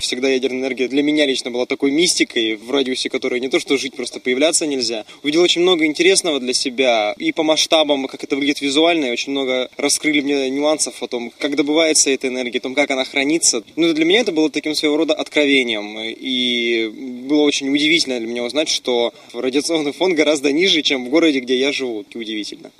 Всегда ядерная энергия для меня лично была такой мистикой, в радиусе которой не то что жить, просто появляться нельзя. Увидел очень много интересного для себя и по масштабам, как это выглядит визуально, и очень много раскрыли мне нюансов о том, как добывается эта энергия, о том, как она хранится. Ну, для меня это было таким своего рода откровением. И было очень удивительно для меня узнать, что радиационный фон гораздо ниже, чем в городе, где я живу. Удивительно.